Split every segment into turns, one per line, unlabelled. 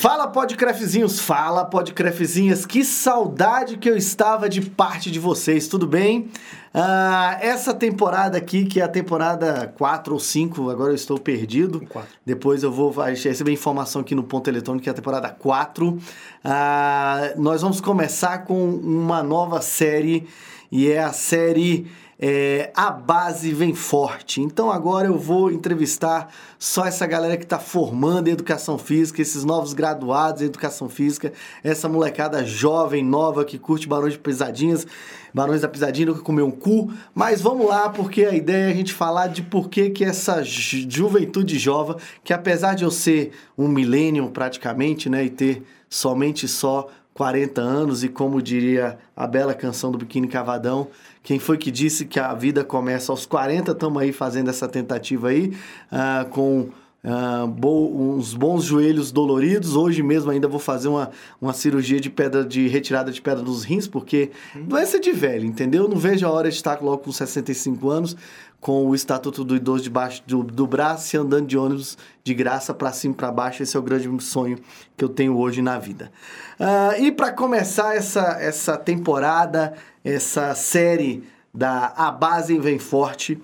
Fala podcrefzinhos, fala podcrefzinhas, que saudade que eu estava de parte de vocês, tudo bem? Ah, essa temporada aqui, que é a temporada 4 ou 5, agora eu estou perdido.
Quatro.
Depois eu vou receber informação aqui no ponto eletrônico, que é a temporada 4. Ah, nós vamos começar com uma nova série, e é a série é, A Base Vem Forte. Então agora eu vou entrevistar só essa galera que está formando em educação física, esses novos graduados em educação física, essa molecada jovem, nova, que curte Barões de Pisadinhas, Barões da Pisadinha, nunca comeu um cu. Mas vamos lá, porque a ideia é a gente falar de por que, que essa ju- juventude jovem, que apesar de eu ser um milênio praticamente, né, e ter somente só 40 anos, e como diria a bela canção do Biquíni Cavadão, quem foi que disse que a vida começa aos 40? Estamos aí fazendo essa tentativa aí, ah, com ah, bo- uns bons joelhos doloridos. Hoje mesmo ainda vou fazer uma, uma cirurgia de pedra de retirada de pedra dos rins, porque doença de velho, entendeu? Não vejo a hora de estar logo com 65 anos, com o estatuto do idoso debaixo do, do braço e andando de ônibus de graça para cima e para baixo. Esse é o grande sonho que eu tenho hoje na vida. Ah, e para começar essa, essa temporada, essa série da A Base Vem Forte,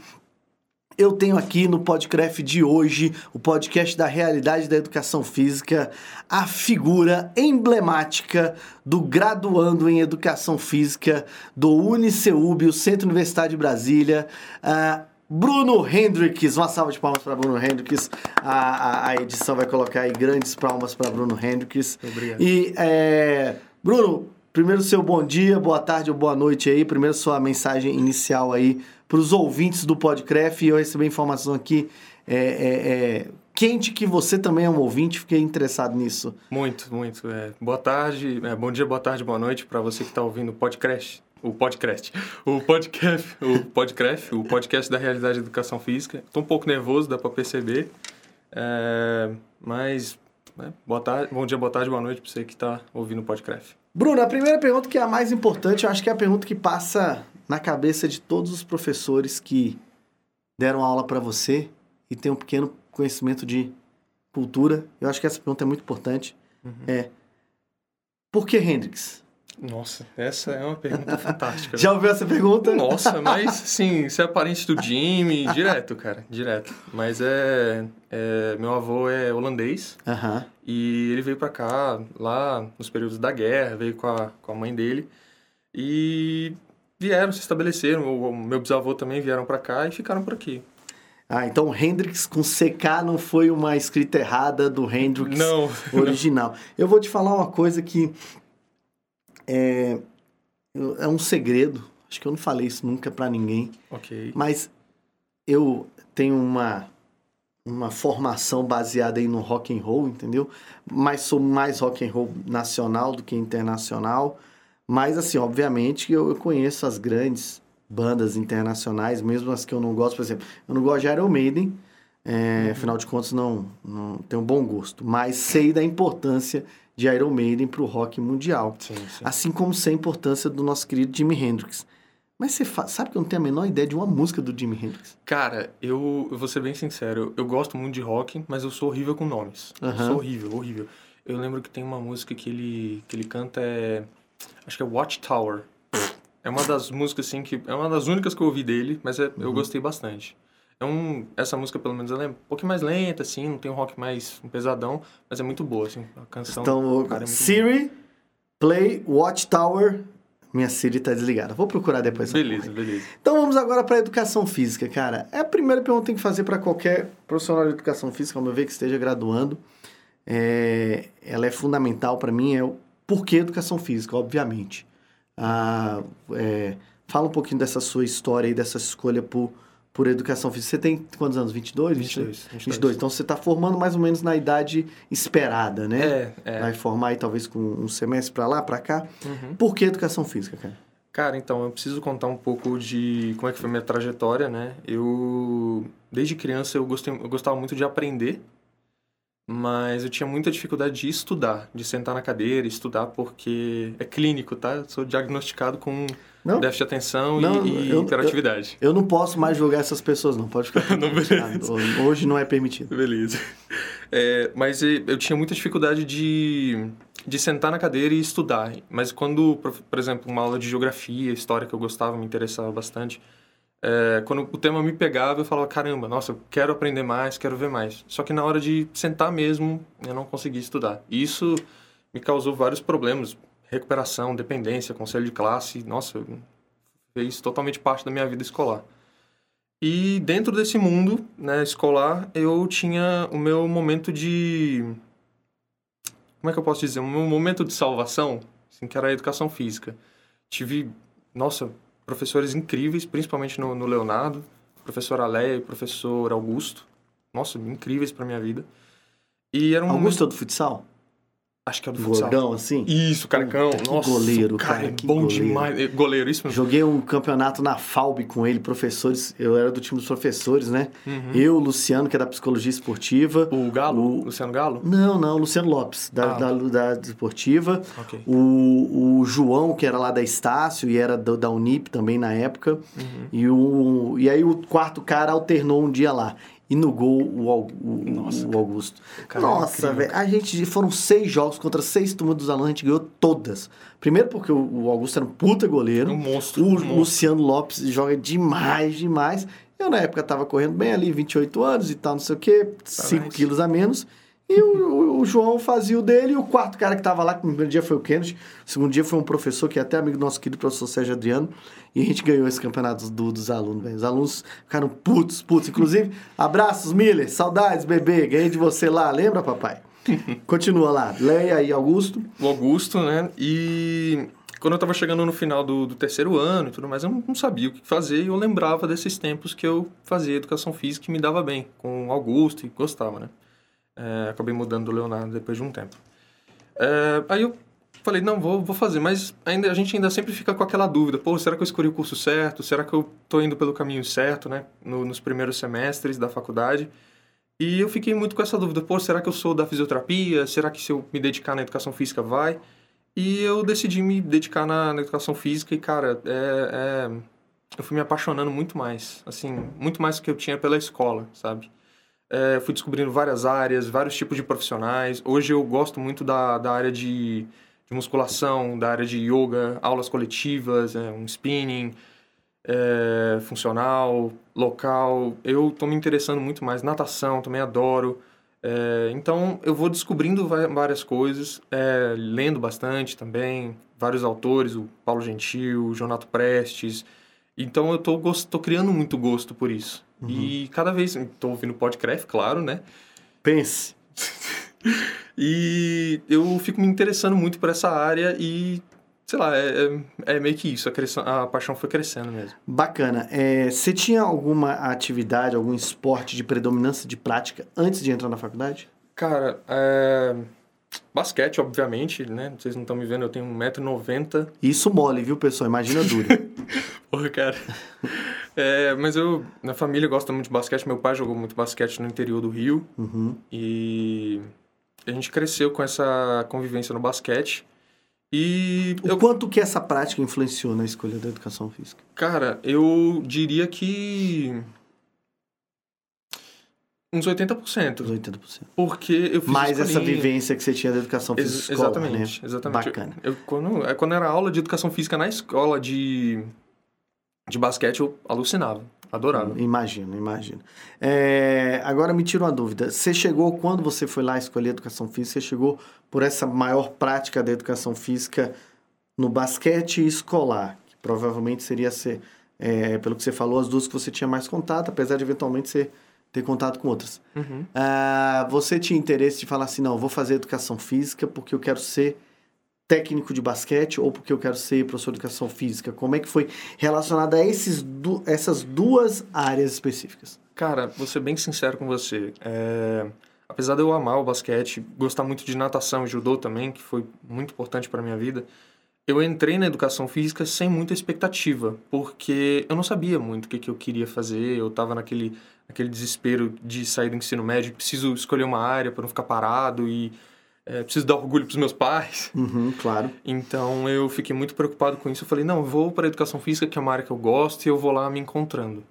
eu tenho aqui no podcast de hoje, o podcast da realidade da educação física, a figura emblemática do graduando em educação física do UniCeub, o Centro Universitário de Brasília, ah, Bruno Hendricks. Uma salva de palmas para Bruno Hendricks. A, a, a edição vai colocar aí grandes palmas para Bruno Hendricks.
Obrigado.
E, é, Bruno, primeiro seu bom dia, boa tarde ou boa noite aí. Primeiro sua mensagem inicial aí para os ouvintes do podcast. E eu recebi informação aqui é, é, é, quente que você também é um ouvinte. Fiquei interessado nisso.
Muito, muito. É, boa tarde, é, bom dia, boa tarde, boa noite para você que está ouvindo o podcast. O podcast. O podcast. O podcast. O podcast da realidade da educação física. Estou um pouco nervoso, dá para perceber. Mas. né, boa tarde, bom dia, boa tarde, boa noite para você que está ouvindo o podcast.
Bruno, a primeira pergunta que é a mais importante, eu acho que é a pergunta que passa na cabeça de todos os professores que deram aula para você e tem um pequeno conhecimento de cultura. Eu acho que essa pergunta é muito importante. É por que Hendrix?
Nossa, essa é uma pergunta fantástica.
Já ouviu essa pergunta?
Nossa, mas sim, você é parente do Jimmy, direto, cara, direto. Mas é, é. Meu avô é holandês e ele veio pra cá lá nos períodos da guerra, veio com a, com a mãe dele e vieram, se estabeleceram. O, meu bisavô também vieram pra cá e ficaram por aqui.
Ah, então Hendrix com CK não foi uma escrita errada do Hendrix
Não,
original. Eu vou te falar uma coisa que é, é um segredo. Acho que eu não falei isso nunca pra ninguém.
ok.
Mas eu tenho uma uma formação baseada aí no rock and roll, entendeu? Mas sou mais rock and roll nacional do que internacional. Mas assim, obviamente eu, eu conheço as grandes bandas internacionais, mesmo as que eu não gosto, por exemplo, eu não gosto de Iron Maiden, é, afinal de contas não, não tenho bom gosto, mas sei da importância de Iron Maiden para o rock mundial.
Sim, sim.
Assim como sei a importância do nosso querido Jimi Hendrix. Mas você sabe que eu não tenho a menor ideia de uma música do Jimi Hendrix?
Cara, eu, eu vou ser bem sincero, eu gosto muito de rock, mas eu sou horrível com nomes. Eu
Aham.
sou horrível, horrível. Eu lembro que tem uma música que ele, que ele canta, é, acho que é Watchtower. É uma das músicas, assim, que... É uma das únicas que eu ouvi dele, mas é-
Uhum.
eu gostei bastante. É um, essa música, pelo menos, ela é um pouquinho mais lenta, assim, não tem um rock mais um pesadão, mas é muito boa, assim, a canção.
Então,
cara, é
Siri, play Watchtower. Minha Siri tá desligada. Vou procurar depois.
Beleza, beleza.
Então vamos agora para educação física, cara. É a primeira pergunta que tem que fazer para qualquer profissional de educação física, ao meu ver, que esteja graduando. É, ela é fundamental para mim, é o porquê educação física, obviamente. Ah, é, fala um pouquinho dessa sua história e dessa escolha por, por educação física. Você tem quantos anos? 22?
22.
22. Então você está formando mais ou menos na idade esperada, né?
É, é.
Vai formar aí talvez com um semestre para lá, para cá.
Uhum.
Por que educação física, cara?
Cara, então, eu preciso contar um pouco de como é que foi minha trajetória, né? Eu, desde criança, eu, gostei, eu gostava muito de aprender, mas eu tinha muita dificuldade de estudar, de sentar na cadeira e estudar, porque é clínico, tá? Eu sou diagnosticado com
Não?
déficit de atenção
Não,
e, e
eu-
hiperatividade.
Eu não posso mais julgar essas pessoas, não. Pode ficar
Não, beleza.
Hoje não é permitido.
Beleza. É, mas eu tinha muita dificuldade de, de sentar na cadeira e estudar. Mas quando, por exemplo, uma aula de geografia, história que eu gostava, me interessava bastante, é, quando o tema me pegava, eu falava, caramba, nossa, eu quero aprender mais, quero ver mais. Só que na hora de sentar mesmo, eu não conseguia estudar. E isso me causou vários problemas. Recuperação, dependência, conselho de classe. Nossa, fez totalmente parte da minha vida escolar. E dentro desse mundo né, escolar, eu tinha o meu momento de... Como é que eu posso dizer? O meu momento de salvação, assim, que era a educação física. Tive, nossa, professores incríveis, principalmente no, no Leonardo, professor Aleia e professor Augusto. Nossa, incríveis para minha vida.
E era um Augusto momento... é do futsal?
Acho que é do
futsal. Gordão, assim?
Isso, carecão.
Puta, Nossa, goleiro, cara. cara que
bom
goleiro.
demais. É, goleiro, isso mesmo.
Joguei um campeonato na FAUB com ele, professores. Eu era do time dos professores, né? Uhum. Eu, Luciano, que é da psicologia esportiva.
O Galo? O... Luciano Galo?
Não, não, Luciano Lopes, da, ah. da, da, da esportiva. Okay. O, o João, que era lá da Estácio e era do, da Unip também na época. Uhum. E, o, e aí o quarto cara alternou um dia lá e no gol o, o, Nossa, o Augusto. É Nossa, velho. A gente foram seis jogos contra seis turmas dos alunos, a gente ganhou todas. Primeiro porque o, o Augusto era um puta goleiro.
Um monstro.
O
um monstro.
Luciano Lopes joga demais, demais. Eu na época tava correndo bem ali, 28 anos e tal, não sei o quê, 5 quilos a menos. E o, o, João fazia o dele, e o quarto cara que estava lá, que no primeiro dia foi o Kennedy, o segundo dia foi um professor que é até amigo do nosso querido professor Sérgio Adriano, e a gente ganhou esse campeonato do, dos alunos, véio. Os alunos ficaram putos, putos. Inclusive, abraços, Miller, saudades, bebê, ganhei de você lá, lembra, papai? Continua lá, Leia e Augusto.
O Augusto, né? E quando eu estava chegando no final do, do, terceiro ano e tudo mais, eu não, não, sabia o que fazer e eu lembrava desses tempos que eu fazia educação física e me dava bem com o Augusto e gostava, né? É, acabei mudando do Leonardo depois de um tempo. É, aí eu falei, não, vou, vou fazer, mas ainda, a gente ainda sempre fica com aquela dúvida, pô, será que eu escolhi o curso certo? Será que eu tô indo pelo caminho certo, né? No, nos primeiros semestres da faculdade. E eu fiquei muito com essa dúvida, pô, será que eu sou da fisioterapia? Será que se eu me dedicar na educação física vai? E eu decidi me dedicar na, na educação física e, cara, é, é, eu fui me apaixonando muito mais, assim, muito mais do que eu tinha pela escola, sabe? É, fui descobrindo várias áreas, vários tipos de profissionais. Hoje eu gosto muito da, da área de, de musculação, da área de yoga, aulas coletivas, é, um spinning, é, funcional, local. Eu estou me interessando muito mais. Natação também adoro. É, então eu vou descobrindo várias coisas, é, lendo bastante também, vários autores, o Paulo Gentil, o Jonato Prestes. Então eu tô criando muito gosto por isso. Uhum. E cada vez. Estou ouvindo podcast, claro, né?
Pense.
e eu fico me interessando muito por essa área e sei lá, é, é, é meio que isso, a, a, paixão foi crescendo mesmo.
Bacana. É, você tinha alguma atividade, algum esporte de predominância de prática antes de entrar na faculdade?
Cara, é, basquete, obviamente, né? Vocês não estão me vendo, eu tenho 1,90m.
Isso mole, viu, pessoal? Imagina duro.
Porra, cara. É, mas eu, na família, gosta muito de basquete. Meu pai jogou muito basquete no interior do Rio.
Uhum.
E a gente cresceu com essa convivência no basquete. E
o eu... quanto que essa prática influenciou na escolha da educação física?
Cara, eu diria que uns 80%.
Uns 80%.
Porque eu fiz
Mais essa vivência que você tinha da educação física Ex escola,
Exatamente,
né?
exatamente.
Bacana.
Eu, quando, é, quando era aula de educação física na escola de, de basquete, eu alucinava. Adorava.
Imagino, imagino. É, agora me tira uma dúvida. Você chegou, quando você foi lá escolher educação física, você chegou por essa maior prática da educação física no basquete escolar, que provavelmente seria ser, é, pelo que você falou, as duas que você tinha mais contato, apesar de eventualmente você ter contato com outras.
Uhum.
Uh, você tinha interesse de falar assim, não, vou fazer educação física porque eu quero ser técnico de basquete ou porque eu quero ser professor de educação física? Como é que foi relacionado a esses du essas duas áreas específicas?
Cara, vou ser bem sincero com você. É... Apesar de eu amar o basquete, gostar muito de natação e judô também, que foi muito importante para minha vida, eu entrei na educação física sem muita expectativa, porque eu não sabia muito o que, que eu queria fazer, eu estava naquele, naquele desespero de sair do ensino médio, preciso escolher uma área para não ficar parado e é, preciso dar orgulho para os meus pais.
Uhum, claro.
Então eu fiquei muito preocupado com isso. Eu falei, não, eu vou para a educação física, que é uma área que eu gosto, e eu vou lá me encontrando.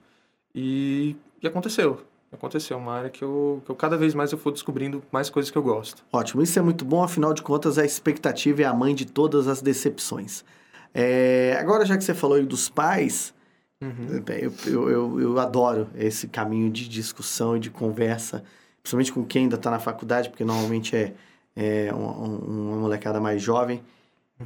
E, e aconteceu. Aconteceu, uma área que eu, que eu cada vez mais eu for descobrindo mais coisas que eu gosto.
Ótimo, isso é muito bom, afinal de contas a expectativa é a mãe de todas as decepções. É, agora, já que você falou aí dos pais, uhum. eu, eu, eu, eu, adoro esse caminho de discussão e de conversa, principalmente com quem ainda está na faculdade, porque normalmente é, é uma, molecada mais jovem.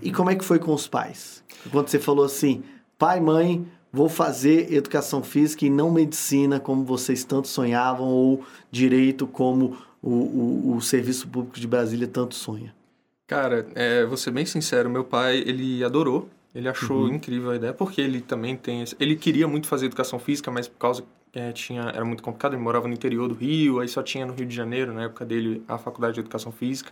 E como é que foi com os pais? Quando você falou assim, pai, mãe, vou fazer educação física e não medicina como vocês tanto sonhavam, ou direito como o, o, o Serviço Público de Brasília tanto sonha?
Cara, é, vou ser bem sincero, meu pai, ele adorou ele achou uhum. incrível a ideia, porque ele também tem. Esse... Ele queria muito fazer educação física, mas por causa é, tinha era muito complicado. Ele morava no interior do Rio, aí só tinha no Rio de Janeiro, na época dele, a faculdade de educação física.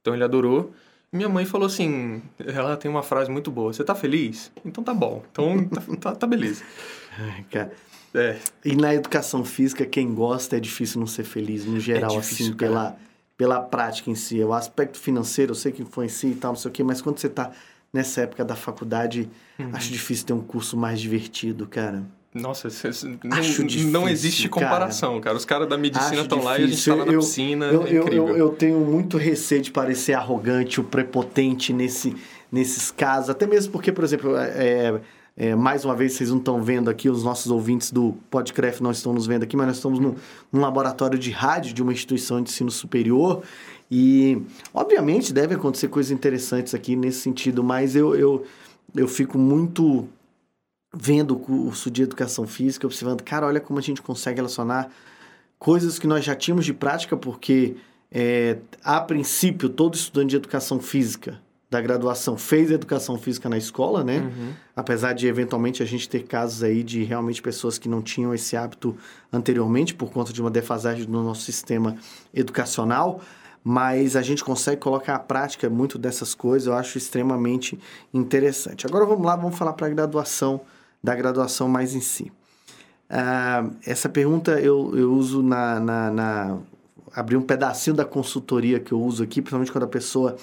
Então ele adorou. Minha mãe falou assim: ela tem uma frase muito boa. Você tá feliz? Então tá bom. Então tá, tá, tá beleza.
Cara. É. E na educação física, quem gosta é difícil não ser feliz, no geral, é difícil, assim, pela, pela prática em si. O aspecto financeiro, eu sei que influencia e tal, não sei o quê, mas quando você tá nessa época da faculdade, uhum. acho difícil ter um curso mais divertido, cara.
Nossa, não, acho difícil, não existe comparação, cara. cara. Os caras da medicina estão lá e a gente está lá na eu, piscina.
Eu,
é eu,
eu, eu, tenho muito receio de parecer arrogante ou prepotente nesse, nesses casos. Até mesmo porque, por exemplo, é, é, mais uma vez, vocês não estão vendo aqui, os nossos ouvintes do Podcraft não estão nos vendo aqui, mas nós estamos num, num laboratório de rádio de uma instituição de ensino superior. E, obviamente, deve acontecer coisas interessantes aqui nesse sentido, mas eu, eu, eu fico muito vendo o curso de educação física, observando, cara, olha como a gente consegue relacionar coisas que nós já tínhamos de prática, porque, é, a princípio, todo estudante de educação física da graduação fez educação física na escola, né? Uhum. Apesar de eventualmente a gente ter casos aí de realmente pessoas que não tinham esse hábito anteriormente por conta de uma defasagem do nosso sistema educacional mas a gente consegue colocar à prática muito dessas coisas, eu acho extremamente interessante. Agora vamos lá, vamos falar para a graduação, da graduação mais em si. Uh, essa pergunta eu, eu uso na, na, na, abrir um pedacinho da consultoria que eu uso aqui, principalmente quando a pessoa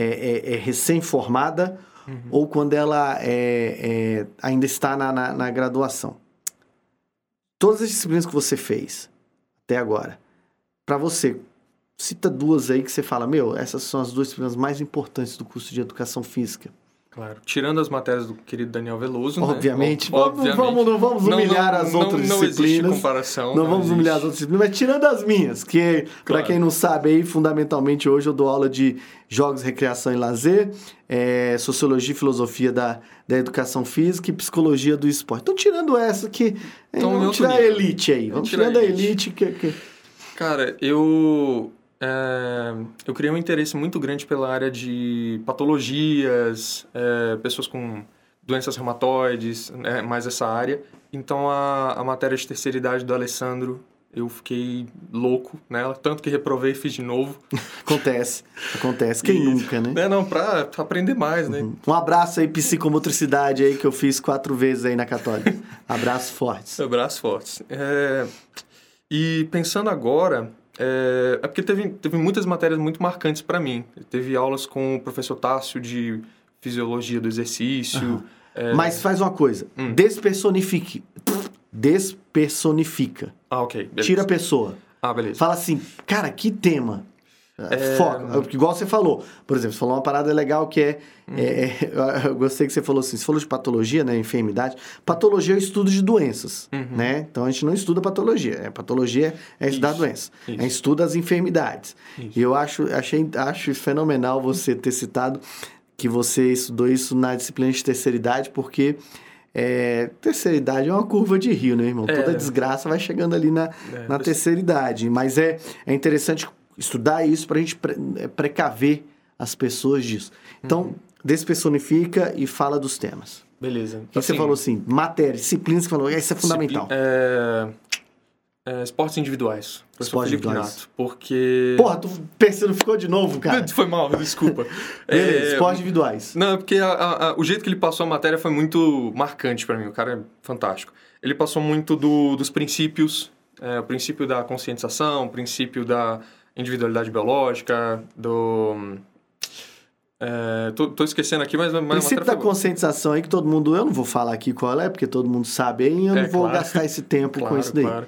é, é, é recém-formada uhum. ou quando ela é, é ainda está na, na, na graduação. Todas as disciplinas que você fez até agora, para você, cita duas aí que você fala, meu, essas são as duas disciplinas mais importantes do curso de educação física.
Claro. Tirando as matérias do querido Daniel Veloso,
Obviamente.
Né?
Obviamente. Vamos, não vamos humilhar não, não, as outras
não,
disciplinas.
Não existe comparação.
Não, vamos existe. humilhar as outras disciplinas, mas tirando as minhas, que, claro. para quem não sabe aí, fundamentalmente hoje eu dou aula de jogos, recreação e lazer, é, sociologia e filosofia da, da educação física e psicologia do esporte. Então, tirando essa que... Então, vamos tirar nível. a elite aí. Vamos tirando a elite. A elite que, que...
Cara, eu é, eu criei um interesse muito grande pela área de patologias, é, pessoas com doenças reumatoides, é, mais essa área. Então a, a matéria de terceira idade do Alessandro, eu fiquei louco nela, tanto que reprovei e fiz de novo.
acontece, acontece. Quem e, nunca, né?
É, não, pra, pra, aprender mais, né? Uhum.
Um abraço aí, psicomotricidade aí, que eu fiz quatro vezes aí na Católica. Abraços fortes.
Abraços fortes. É, e pensando agora, é, é porque teve, teve muitas matérias muito marcantes para mim. Teve aulas com o professor Tássio de fisiologia do exercício. Uhum.
É... Mas faz uma coisa, hum. despersonifique. Despersonifica.
Ah, ok. Beleza.
Tira a pessoa.
Ah, beleza.
Fala assim, cara, que tema? É... Foca. Igual você falou. Por exemplo, você falou uma parada legal que é, uhum. é, Eu gostei que você falou assim. Você falou de patologia, né? Enfermidade. Patologia é o estudo de doenças, uhum. né? Então a gente não estuda patologia. É, patologia é estudar Isso. doenças. Isso. É estuda as enfermidades. Isso. E eu acho, achei, acho fenomenal você ter citado que você estudou isso na disciplina de terceira idade, porque. É, terceira idade é uma curva de rio, né, irmão? É. Toda desgraça vai chegando ali na, é, na terceira idade. Mas é, é interessante estudar isso para a gente pre é, precaver as pessoas disso. Então, uhum. despersonifica e fala dos temas.
Beleza.
Então, assim, você falou assim, matéria, disciplinas, você falou, isso é fundamental.
É, é, esportes individuais.
Esportes individuais. Nato,
porque...
Porra, tu pensando, ficou de novo, cara.
Foi mal, desculpa.
Beleza, é, esportes individuais.
Não, porque a, a, a, o jeito que ele passou a matéria foi muito marcante para mim. O cara é fantástico. Ele passou muito do, dos princípios, é, o princípio da conscientização, o princípio da individualidade biológica, do... É, tô, tô, esquecendo aqui, mas... mas
princípio da conscientização aí que todo mundo... Eu não vou falar aqui qual é, porque todo mundo sabe aí, eu é, não vou claro. gastar esse tempo
claro,
com isso daí.
Claro.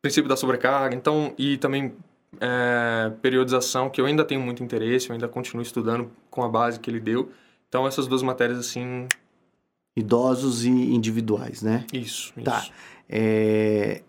princípio da sobrecarga, então, e também é, periodização, que eu ainda tenho muito interesse, eu ainda continuo estudando com a base que ele deu. Então, essas duas matérias, assim...
Idosos e individuais, né?
Isso,
Tá.
isso.
É...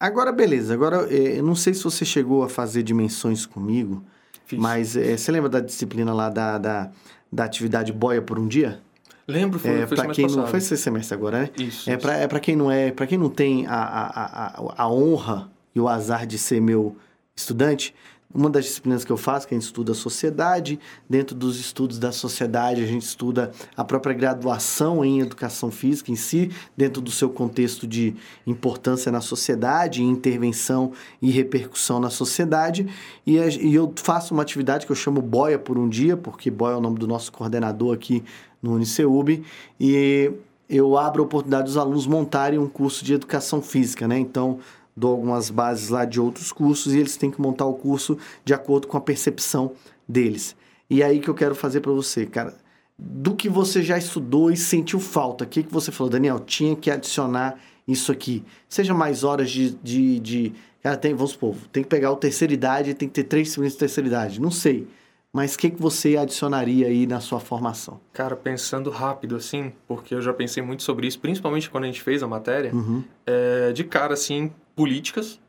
Agora, beleza. Agora, é, eu não sei se você chegou a fazer dimensões comigo,
Fiz.
mas é, você lembra da disciplina lá da, da, da atividade boia por um dia?
Lembro, foi,
É,
foi semestre
quem não
passado.
foi esse semestre agora, né?
Isso.
É para é pra quem não é, para quem não tem a, a, a- a honra e o azar de ser meu estudante, uma das disciplinas que eu faço, que a gente estuda a sociedade, dentro dos estudos da sociedade, a gente estuda a própria graduação em educação física em si, dentro do seu contexto de importância na sociedade, intervenção e repercussão na sociedade. E, eu faço uma atividade que eu chamo Boia por um dia, porque Boia é o nome do nosso coordenador aqui no Uniceub, e eu abro a oportunidade dos alunos montarem um curso de educação física, né? Então, dou algumas bases lá de outros cursos e eles têm que montar o curso de acordo com a percepção deles. E é aí que eu quero fazer para você, cara. Do que você já estudou e sentiu falta, o que, que você falou, Daniel? Tinha que adicionar isso aqui. Seja mais horas de. de, de cara, tem, vamos supor, tem que pegar o terceira idade, tem que ter três disciplinas de terceira idade. Não sei. Mas o que, que você adicionaria aí na sua formação?
Cara, pensando rápido, assim, porque eu já pensei muito sobre isso, principalmente quando a gente fez a matéria,
Uhum.
é, de cara, assim, políticas,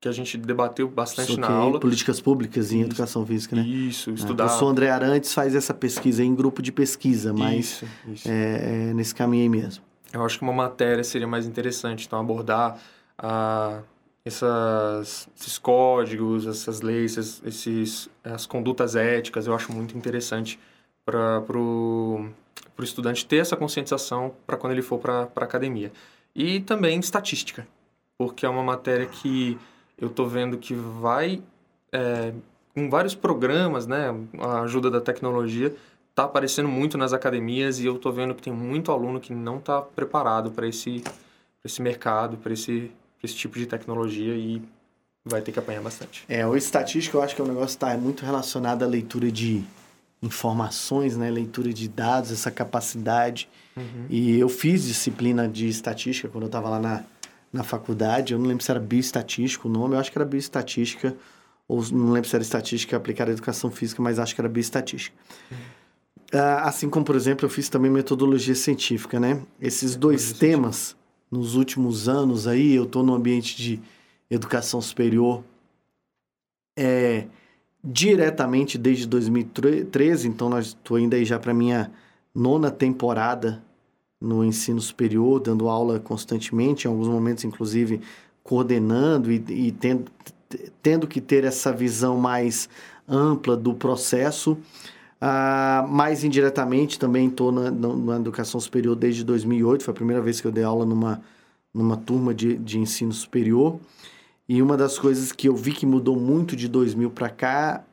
que a gente debateu bastante
Isso
na aula.
Políticas públicas em
Isso.
educação física, né?
Isso,
É,
estudar.
O professor André Arantes faz essa pesquisa em grupo de pesquisa, mas
Isso, isso.
é, é nesse caminho aí mesmo.
Eu acho que uma matéria seria mais interessante, então abordar ah, essas, esses códigos, essas leis, esses, esses- as condutas éticas, eu acho muito interessante para o estudante ter essa conscientização para quando ele for para a academia. E também estatística, porque é uma matéria que eu estou vendo que vai, é, com vários programas, né, a ajuda da tecnologia, tá aparecendo muito nas academias e eu tô vendo que tem muito aluno que não tá preparado para esse, pra esse mercado, para esse, pra esse tipo de tecnologia e vai ter que apanhar bastante.
É, o estatístico eu acho que é um negócio que está muito relacionado à leitura de informações, né? Leitura de dados, essa capacidade. E eu fiz disciplina de estatística quando eu estava lá na, na faculdade. Eu não lembro se era bioestatístico o nome, eu acho que era bioestatística, ou não lembro se era estatística aplicada à educação física, mas acho que era bioestatística. Ah, assim como, por exemplo, eu fiz também metodologia científica, né? Esses dois temas, nos últimos anos aí, eu estou no ambiente de educação superior é, diretamente desde 2013, então nós estou indo aí já para minha nona temporada no ensino superior, dando aula constantemente, em alguns momentos, inclusive, coordenando e, e tendo, tendo que ter essa visão mais ampla do processo. Ah, mais indiretamente, também estou na, na educação superior desde 2008, foi a primeira vez que eu dei aula numa, numa turma de, de ensino superior. E uma das coisas que eu vi que mudou muito de 2000 para cá,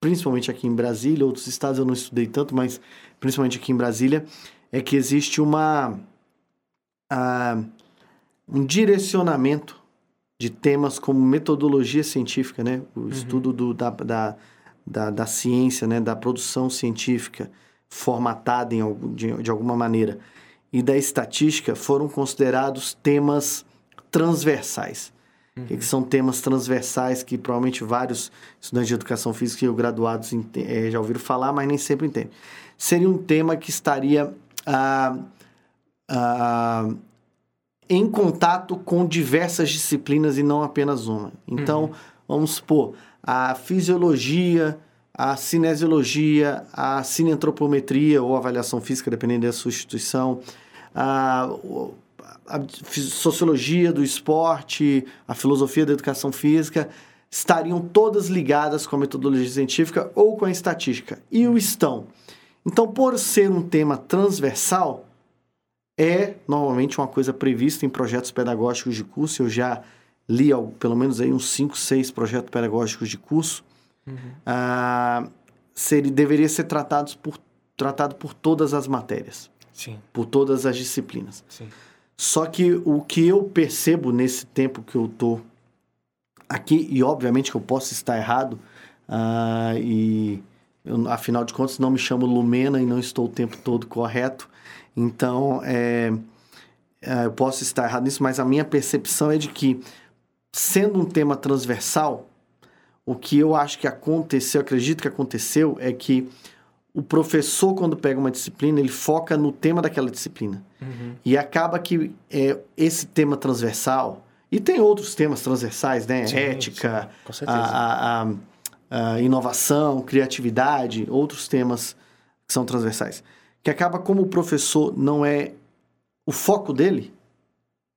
principalmente aqui em Brasília, outros estados eu não estudei tanto, mas principalmente aqui em Brasília, é que existe uma ah, um direcionamento de temas como metodologia científica, né? O estudo do, da, da, da, da ciência, né? Da produção científica formatada em de, de alguma maneira e da estatística foram considerados temas transversais. O que, são temas transversais que provavelmente vários estudantes de educação física ou graduados eh, já ouviram falar, mas nem sempre entendem. Seria um tema que estaria ah, ah, em contato com diversas disciplinas e não apenas uma. Então, vamos supor, a fisiologia, a cinesiologia, a cineantropometria ou avaliação física, dependendo da sua instituição, a, a sociologia do esporte, a filosofia da educação física, estariam todas ligadas com a metodologia científica ou com a estatística. E o estão. Então, por ser um tema transversal, é normalmente uma coisa prevista em projetos pedagógicos de curso. Eu já li pelo menos aí uns 5, 6 projetos pedagógicos de curso. Ah, seria, deveria ser tratados por, tratado por todas as matérias,
Sim,
por todas as disciplinas.
sim.
Só que o que eu percebo nesse tempo que eu tô aqui, e obviamente que eu posso estar errado, ah, e eu, afinal de contas não me chamo Lumena e não estou o tempo todo correto, então é, é, eu posso estar errado nisso, mas a minha percepção é de que sendo um tema transversal, o que eu acho que aconteceu, acredito que aconteceu, é que o professor, quando pega uma disciplina, ele foca no tema daquela disciplina.
Uhum.
E acaba que é, esse tema transversal, e tem outros temas transversais, né?
Sim,
Ética,
sim, com
a,
certeza.
a- a- a inovação, criatividade, outros temas que são transversais. Que acaba como o professor não é o foco dele,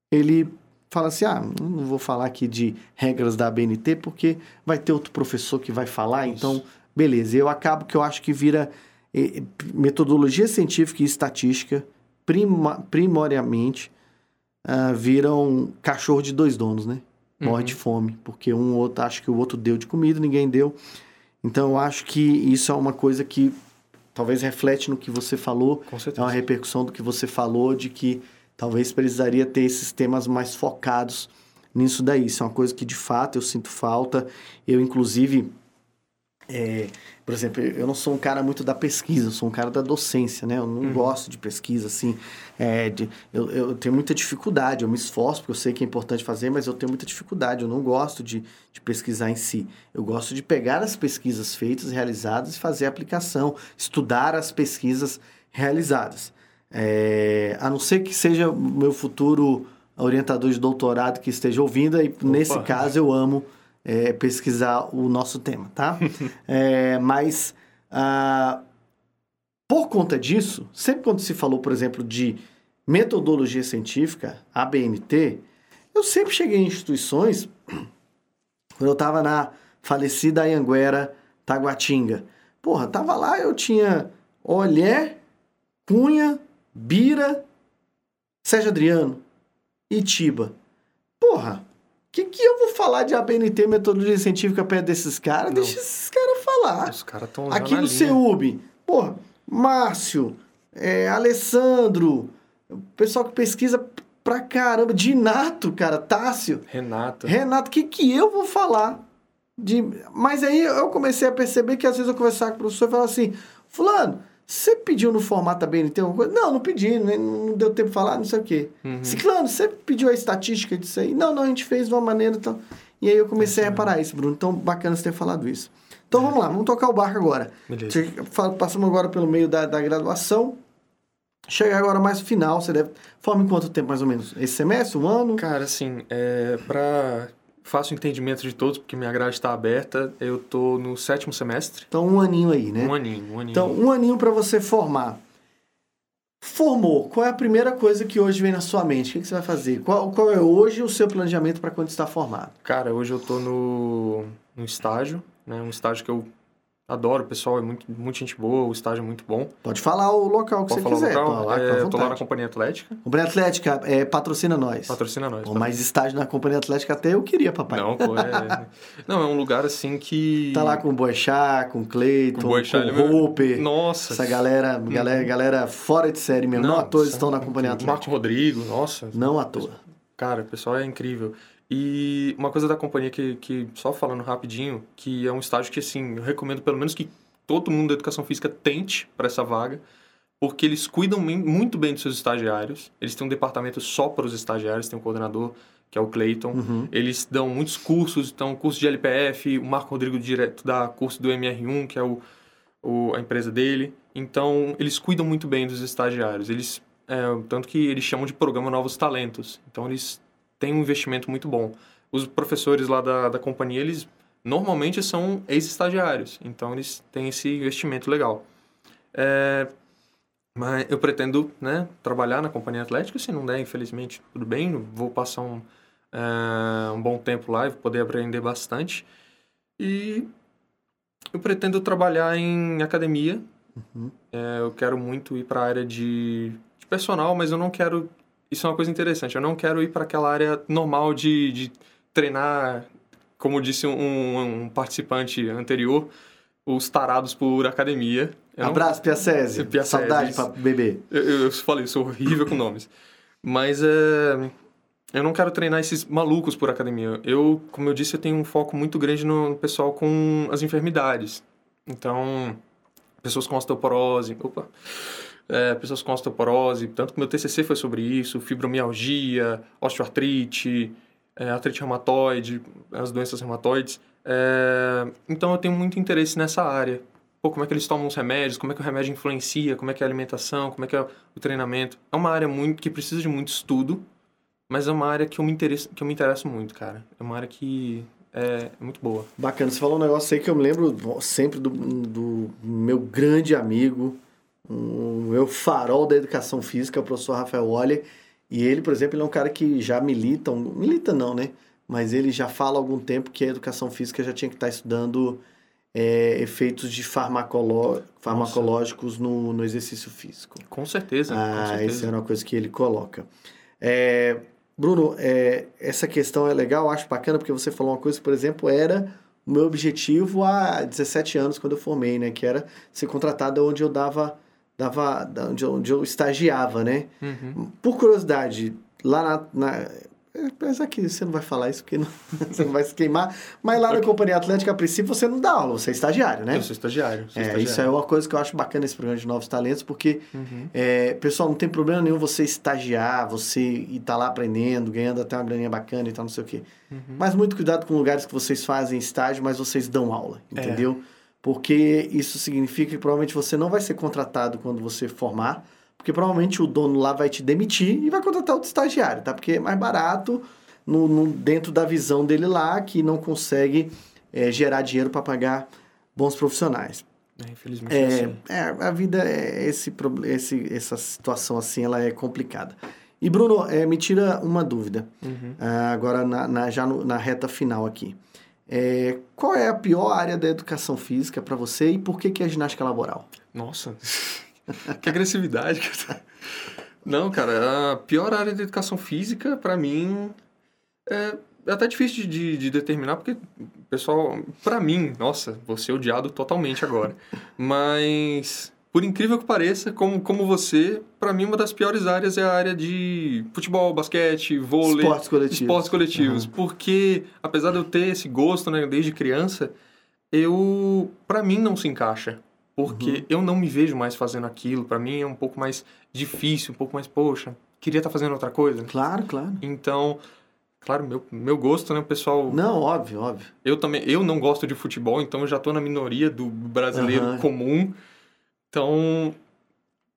ele fala assim, ah, não vou falar aqui de regras da ABNT porque vai ter outro professor que vai falar,
Isso.
então, beleza. Eu acabo que eu acho que vira eh, metodologia científica e estatística, prima- primoriamente, ah, viram cachorro de dois donos, né? Morre
Uhum.
de fome, porque um ou outro acha que o outro deu de comida, ninguém deu. Então, eu acho que isso é uma coisa que talvez reflete no que você falou, é uma repercussão do que você falou de que talvez precisaria ter esses temas mais focados nisso daí. Isso é uma coisa que de fato eu sinto falta. Eu, inclusive, é, por exemplo, eu não sou um cara muito da pesquisa, eu sou um cara da docência, né? Eu não
Uhum.
gosto de pesquisa, assim. é, de- eu, eu tenho muita dificuldade, eu me esforço, porque eu sei que é importante fazer, mas eu tenho muita dificuldade. Eu não gosto de, de pesquisar em si. Eu gosto de pegar as pesquisas feitas, realizadas e fazer a aplicação, estudar as pesquisas realizadas. É, a não ser que seja meu futuro orientador de doutorado que esteja ouvindo, e nesse caso eu amo é, pesquisar o nosso tema, tá? É, mas, ah, por conta disso, sempre quando se falou, por exemplo, de metodologia científica, ABNT, eu sempre cheguei em instituições, quando eu estava na falecida Anhanguera Taguatinga. Porra, tava lá, eu tinha Olhé, Cunha, Bira, Sérgio Adriano, Itiba. Porra, o que, que eu vou falar de ABNT, metodologia científica, perto desses caras? Deixa esses caras falar.
Os caras estão
Aqui no CEUB, porra, Márcio, é, Alessandro, o pessoal que pesquisa pra caramba, Dinato, cara, Tássio,
Renata.
Renato, o que, que eu vou falar? De... Mas aí eu comecei a perceber que às vezes eu conversava com o professor e falava assim, fulano, você pediu no formato ABNT alguma coisa? Não, não pedi, não deu tempo de falar, não sei o quê.
Uhum.
Ciclano, você pediu a estatística disso aí? Não, não, a gente fez de uma maneira então. E aí eu comecei a reparar isso, Bruno. Então, bacana você ter falado isso. Então vamos lá, vamos tocar o barco agora.
Beleza.
Passamos agora pelo meio da, da graduação. Chega agora mais no final, você deve. Forma em quanto tempo mais ou menos? Esse semestre, um ano?
Cara, assim, é, pra fácil entendimento de todos, porque minha grade está aberta, eu tô no sétimo semestre.
Então, um aninho aí, né?
Um aninho, um aninho.
Então, um aninho para você formar. Formou, qual é a primeira coisa que hoje vem na sua mente? O que, que você vai fazer? Qual, qual é hoje o seu planejamento para quando está formado?
Cara, hoje eu tô no, no estágio, né? Um estágio que eu adoro, o pessoal é muito, muito gente boa, o estágio é muito bom.
Pode falar o local que
Pode
você
falar o
quiser.
local?
Lá,
É, eu tô lá na. Companhia Atlética,
Companhia Atlética, é, patrocina nós.
patrocina nós.
Pô, mas estágio na Companhia Atlética até eu queria, papai.
Não, pô, é... Não, é um lugar assim que...
Tá lá com o Boechat, com o Cleiton,
Com
com
o ele é meu-. Nossa.
Essa galera, galera, galera fora de série mesmo. Não, à toa estão na Companhia Atlética.
Marco Rodrigo, nossa.
Não à toa.
Cara, o pessoal é incrível. E uma coisa da companhia que, que, só falando rapidinho, que é um estágio que, assim, eu recomendo pelo menos que todo mundo da educação física tente para essa vaga, porque eles cuidam muito bem dos seus estagiários. Eles têm um departamento só para os estagiários, tem um coordenador, que é o Clayton.
Uhum.
Eles dão muitos cursos, então curso de LPF, o Marco Rodrigo direto dá curso do MR1, que é o, o- a empresa dele. Então, eles cuidam muito bem dos estagiários. Eles, é, tanto que eles chamam de programa Novos Talentos. Então, eles têm um investimento muito bom. Os professores lá da, da companhia, eles normalmente são ex-estagiários. Então, eles têm esse investimento legal. É, mas eu pretendo né, trabalhar na companhia atlética. Se não der, infelizmente, tudo bem. Vou passar um, é, um bom tempo lá e vou poder aprender bastante. E eu pretendo trabalhar em academia.
Uhum.
É, eu quero muito ir para a área de, de personal, mas eu não quero. Isso é uma coisa interessante. Eu não quero ir para aquela área normal de, de treinar, como disse um, um participante anterior, os tarados por academia. Eu não-
Abraço, Piacese.
Piacese,
Saudade pra beber.
eu, eu falei, eu sou horrível com nomes. Mas é, eu não quero treinar esses malucos por academia. Eu, como eu disse, eu tenho um foco muito grande no pessoal com as enfermidades. Então, pessoas com osteoporose. Opa! É, pessoas com osteoporose. Tanto que meu TCC foi sobre isso: fibromialgia, osteoartrite, é, artrite reumatoide, as doenças reumatoides. É, então eu tenho muito interesse nessa área. Pô, como é que eles tomam os remédios, como é que o remédio influencia, como é que é a alimentação, como é que é o treinamento. É uma área muito que precisa de muito estudo, mas é uma área que eu me interesso, que eu me interesso muito, cara. É uma área que é, muito boa.
Bacana, você falou um negócio aí que eu me lembro sempre do, do meu grande amigo, o meu farol da educação física, o professor Rafael Waller. E ele, por exemplo, ele é um cara que já milita, um, milita não, né? Mas ele já fala há algum tempo que a educação física já tinha que estar estudando é, efeitos de farmacolo, farmacológicos no, no exercício físico.
Com certeza. Ah, com certeza.
isso é uma coisa que ele coloca. É, Bruno, é, essa questão é legal, acho bacana, porque você falou uma coisa, por exemplo, era o meu objetivo há 17 anos, quando eu formei, né? Que era ser contratado onde eu dava, dava onde eu, onde eu estagiava, né? Uhum. Por curiosidade, lá na, na Apesar que você não vai falar isso porque não, você não vai se queimar. Mas lá na Companhia Atlântica, a princípio, você não dá aula, você é estagiário, né?
Eu sou estagiário. Sou
é,
estagiário.
Isso é uma coisa que eu acho bacana nesse programa de Novos Talentos, porque, uhum. é, pessoal, não tem problema nenhum você estagiar, você ir tá lá aprendendo, ganhando até uma graninha bacana e tal, não sei o quê. Uhum. Mas muito cuidado com lugares que vocês fazem estágio, mas vocês dão aula, é. entendeu? É. Porque isso significa que provavelmente você não vai ser contratado quando você formar, porque provavelmente o dono lá vai te demitir e vai contratar outro estagiário, tá? Porque é mais barato no, no dentro da visão dele lá, que não consegue é, gerar dinheiro para pagar bons profissionais.
É, infelizmente é, assim.
é, a vida é esse, esse essa situação assim ela é complicada e Bruno é, me tira uma dúvida uhum. uh, agora na, na, já no, na reta final aqui é, qual é a pior área da educação física para você e por que que é a ginástica laboral
nossa que agressividade. Não, cara, a pior área da educação física, para mim, é, é até difícil de, de determinar, porque, pessoal, para mim, nossa, vou ser odiado totalmente agora. Mas, por incrível que pareça, como, como você, para mim, uma das piores áreas é a área de futebol, basquete, vôlei.
Esportes coletivos.
Esportes coletivos. Uhum. Porque, apesar de eu ter esse gosto, né, desde criança, eu, para mim, não se encaixa porque uhum. eu não me vejo mais fazendo aquilo. Para mim é um pouco mais difícil, um pouco mais, poxa, queria estar tá fazendo outra coisa.
Claro, claro.
Então, claro, meu, meu gosto, né, o pessoal...
Não, óbvio, óbvio.
Eu também, eu não gosto de futebol, então eu já tô na minoria do brasileiro uhum. comum. Então,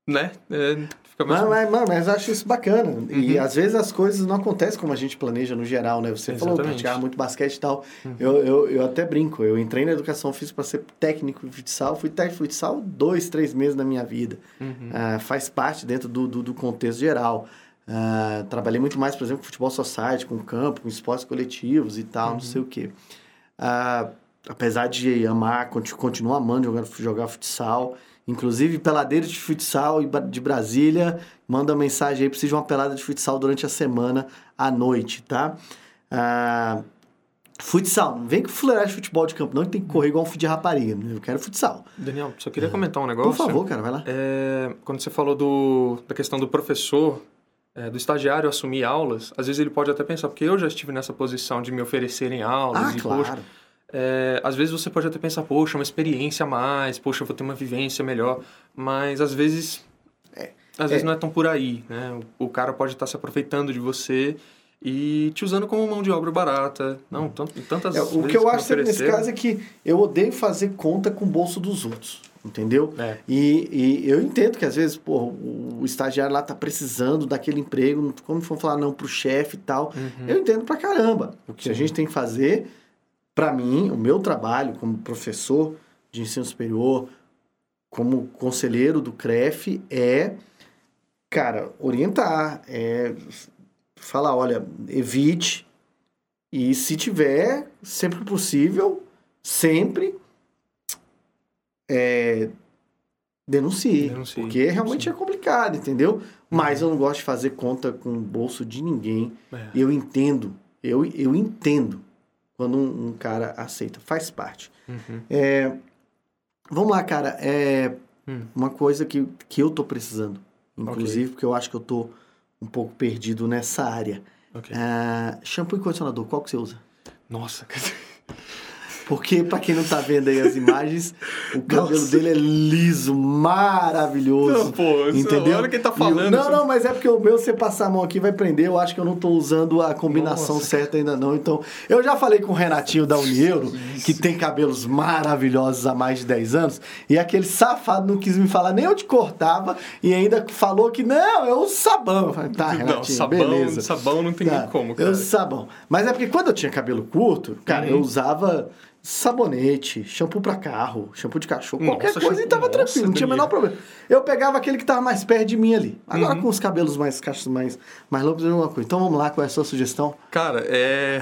né, é,
Fica mais... Mas, mas, mas acho isso bacana. Uhum. E às vezes as coisas não acontecem como a gente planeja no geral, né? Você Exatamente. falou praticar muito basquete e tal. Uhum. Eu, eu, eu até brinco. Eu entrei na educação física para ser técnico de futsal. Fui técnico de futsal dois, três meses da minha vida. Uhum. Uh, faz parte dentro do, do, do contexto geral. Uh, trabalhei muito mais, por exemplo, com futebol society, com campo, com esportes coletivos e tal, não uhum. sei o quê. Uh, apesar de amar, continuo amando jogar, jogar futsal. Inclusive, peladeiros de futsal de Brasília, manda mensagem aí, precisa de uma pelada de futsal durante a semana à noite, tá? Ah, futsal, não vem com fuleiragem de futebol de campo, não, que tem que correr igual um fio de rapariga. Né? Eu quero futsal.
Daniel, só queria comentar um negócio.
Por favor, cara, vai lá.
É, quando você falou do, da questão do professor, é, do estagiário assumir aulas, às vezes ele pode até pensar, porque eu já estive nessa posição de me oferecerem aulas
ah, e, claro.
poxa, é, às vezes você pode até pensar, poxa, uma experiência a mais, poxa, eu vou ter uma vivência melhor, mas às vezes, é, às vezes é. não é tão por aí, né? O, o, cara pode estar se aproveitando de você e te usando como mão de obra barata, não, tantas
é, O que eu acho que nesse caso é que eu odeio fazer conta com o bolso dos outros, entendeu?
É.
E, e eu entendo que às vezes, pô, o, estagiário lá tá precisando daquele emprego, como for falar não pro chefe e tal, uhum. eu entendo pra caramba. O que a gente tem que fazer para mim, o meu trabalho como professor de ensino superior, como conselheiro do CREF, é, cara, orientar, é falar, olha, evite e se tiver, sempre possível, sempre é, denuncie, denuncie porque realmente sim. é complicado, entendeu? Mas uhum. eu não gosto de fazer conta com o bolso de ninguém. É. Eu entendo, eu, eu entendo quando um, um cara aceita. Faz parte. Uhum. É, vamos lá, cara. É hum. uma coisa que, que eu tô precisando. Inclusive, okay. porque eu acho que eu tô um pouco perdido nessa área. Okay. É, shampoo e condicionador, qual que você usa?
Nossa,
Porque, pra quem não tá vendo aí as imagens, o cabelo Nossa. dele é liso, maravilhoso. Não,
pô, entendeu? Olha quem tá falando.
Não, não, mas é porque o meu, você passar a mão aqui, vai prender. Eu acho que eu não tô usando a combinação Nossa. certa ainda não. Então, eu já falei com o Renatinho da Unieuro, que tem cabelos maravilhosos há mais de 10 anos, e aquele safado não quis me falar nem onde cortava e ainda falou que não, eu uso sabão. Eu falei, tá, Renatinho, não, sabão, beleza.
Sabão não tem tá, nem como, cara.
Eu uso sabão. Mas é porque quando eu tinha cabelo curto, cara, uhum. eu usava sabonete, shampoo para carro, shampoo de cachorro, nossa, qualquer coisa shampoo, e tava tranquilo, não tinha o menor problema. Eu pegava aquele que tava mais perto de mim ali. Agora uhum. com os cabelos mais mais mais longos é uma coisa. Então vamos lá, qual é a sua sugestão?
Cara, é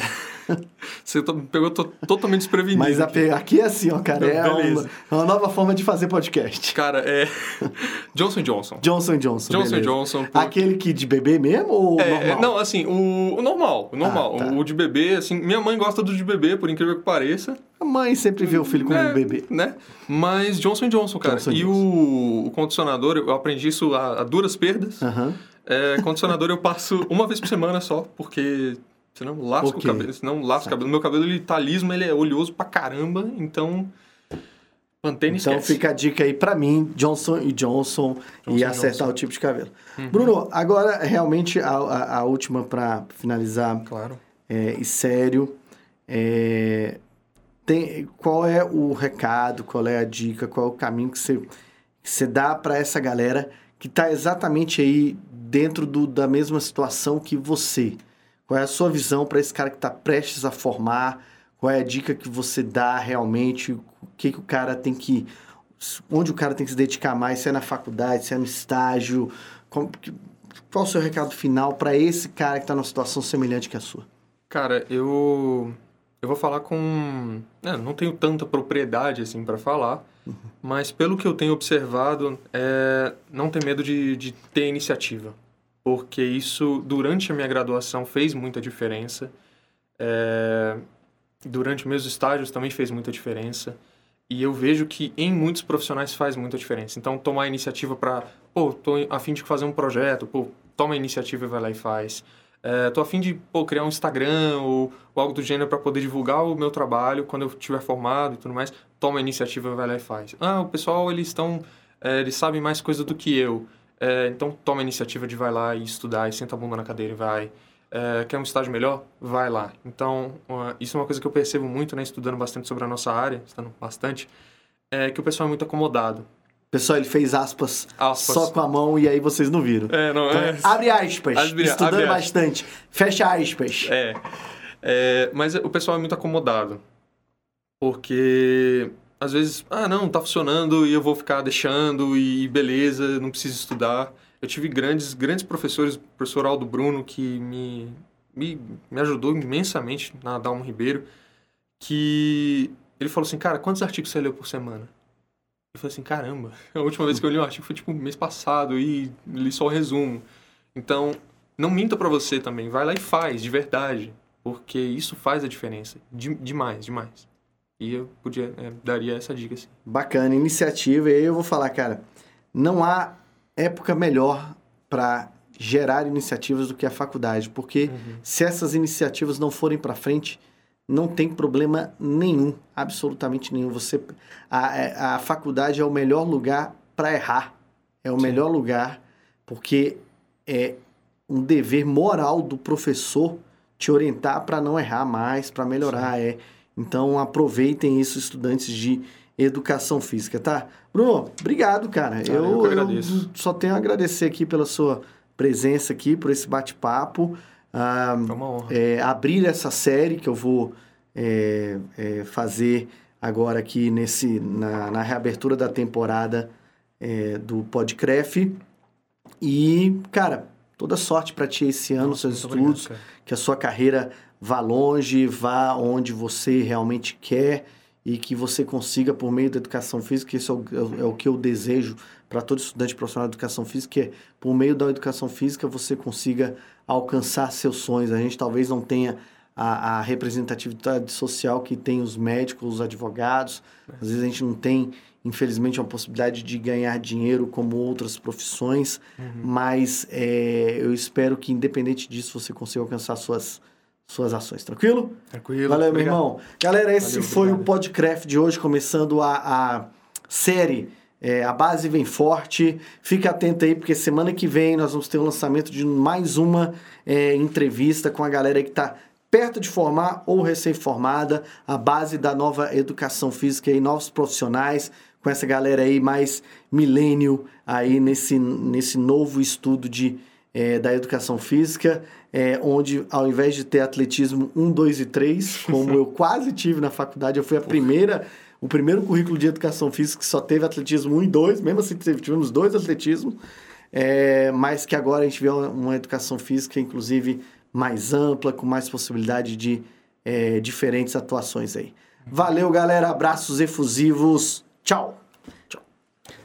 Você pegou totalmente desprevenido.
Mas aqui. aqui é assim, ó, cara. é uma, é uma, nova forma de fazer podcast.
Cara, é. Johnson Johnson.
Johnson Johnson.
Johnson beleza. Johnson.
Por... Aquele que de bebê mesmo ou
é,
normal?
Não, assim, o, o normal. O normal. Ah, tá. O de bebê, assim. Minha mãe gosta do de bebê, por incrível que pareça.
A mãe sempre vê o filho como
é,
um bebê.
Né? Mas Johnson Johnson, cara. Johnson e Johnson. O, o condicionador, eu aprendi isso a, a duras perdas.
Uhum.
É, condicionador eu passo uma vez por semana só, porque Senão lasca o cabelo. Senão lasca o cabelo. Meu cabelo ele tá liso, mas ele é oleoso pra caramba. Então. Mantém
Então
esquece.
fica a dica aí pra mim, Johnson e Johnson, Johnson e acertar Johnson. o tipo de cabelo. Uhum. Bruno, agora realmente a, a, a última pra finalizar.
Claro.
É, e sério. É, tem, qual é o recado, qual é a dica, qual é o caminho que você, que você dá para essa galera que tá exatamente aí dentro do, da mesma situação que você? Qual é a sua visão para esse cara que está prestes a formar? Qual é a dica que você dá realmente? O que, que o cara tem que. Onde o cara tem que se dedicar mais? Se é na faculdade, se é no estágio? Como, qual o seu recado final para esse cara que está numa situação semelhante que a sua?
Cara, eu. Eu vou falar com. É, não tenho tanta propriedade assim para falar, uhum. mas pelo que eu tenho observado, é não ter medo de, de ter iniciativa porque isso, durante a minha graduação, fez muita diferença. É, durante meus estágios também fez muita diferença. E eu vejo que em muitos profissionais faz muita diferença. Então, tomar a iniciativa para, pô, tô a fim de fazer um projeto, pô, toma a iniciativa e vai lá e faz. É, tô a fim de, pô, criar um Instagram ou, ou algo do gênero para poder divulgar o meu trabalho quando eu estiver formado e tudo mais. Toma a iniciativa e vai lá e faz. Ah, o pessoal, eles estão, é, eles sabem mais coisa do que eu. É, então, toma a iniciativa de vai lá e estudar, e senta a bunda na cadeira e vai. É, quer um estágio melhor? Vai lá. Então, uma, isso é uma coisa que eu percebo muito, né, estudando bastante sobre a nossa área, estudando bastante, é que o pessoal é muito acomodado.
Pessoal, ele fez aspas,
aspas,
só com a mão e aí vocês não viram.
É, não
então,
é.
Abre aspas, abre, estudando abre bastante. Fecha aspas.
É, é. Mas o pessoal é muito acomodado. Porque às vezes, ah, não, tá funcionando e eu vou ficar deixando e beleza, não preciso estudar. Eu tive grandes, grandes professores, o professor Aldo Bruno, que me, me, me ajudou imensamente na Dalmo Ribeiro, que ele falou assim, cara, quantos artigos você leu por semana? Eu falei assim, caramba, a última vez que eu li um artigo foi tipo mês passado e li só o resumo. Então, não minta para você também, vai lá e faz, de verdade, porque isso faz a diferença, de, demais, demais. E eu podia, é, daria essa dica, assim.
Bacana, iniciativa. E aí eu vou falar, cara, não há época melhor para gerar iniciativas do que a faculdade, porque uhum. se essas iniciativas não forem para frente, não tem problema nenhum, absolutamente nenhum. Você, a, é, a faculdade é o melhor lugar para errar, é o Sim. melhor lugar porque é um dever moral do professor te orientar para não errar mais, para melhorar. Sim. É então aproveitem isso, estudantes de educação física, tá? Bruno, obrigado, cara.
eu, eu, agradeço.
eu só tenho a agradecer aqui pela sua presença aqui, por esse bate-papo.
Ah, é uma honra.
É, abrir essa série que eu vou é, é, fazer agora aqui nesse, na, na reabertura da temporada é, do Podcref. E, cara, toda sorte para ti esse ano, Nossa, seus estudos, obrigado, que a sua carreira vá longe, vá onde você realmente quer e que você consiga, por meio da educação física, isso é o, é o que eu desejo para todo estudante profissional de educação física, que é, por meio da educação física, você consiga alcançar seus sonhos. A gente talvez não tenha a, a representatividade social que tem os médicos, os advogados, às vezes a gente não tem infelizmente, uma possibilidade de ganhar dinheiro como outras profissões, uhum. mas é, eu espero que, independente disso, você consiga alcançar suas, suas ações, tranquilo?
Tranquilo.
Valeu,
obrigado.
meu irmão. Galera, esse
Valeu,
foi
obrigado.
o Podcraft de hoje, começando a, a série é, A Base Vem Forte. Fica atento aí, porque semana que vem nós vamos ter o lançamento de mais uma é, entrevista com a galera que está perto de formar ou recém-formada, a base da nova educação física e novos profissionais, com essa galera aí mais milênio aí nesse, nesse novo estudo de, é, da educação física, é, onde ao invés de ter atletismo 1, 2 e 3, como eu quase tive na faculdade, eu fui a primeira, o primeiro currículo de educação física que só teve atletismo 1 e 2, mesmo assim tivemos dois atletismos, é, mas que agora a gente vê uma, uma educação física, inclusive, mais ampla, com mais possibilidade de é, diferentes atuações aí. Valeu, galera. Abraços efusivos. Tchau!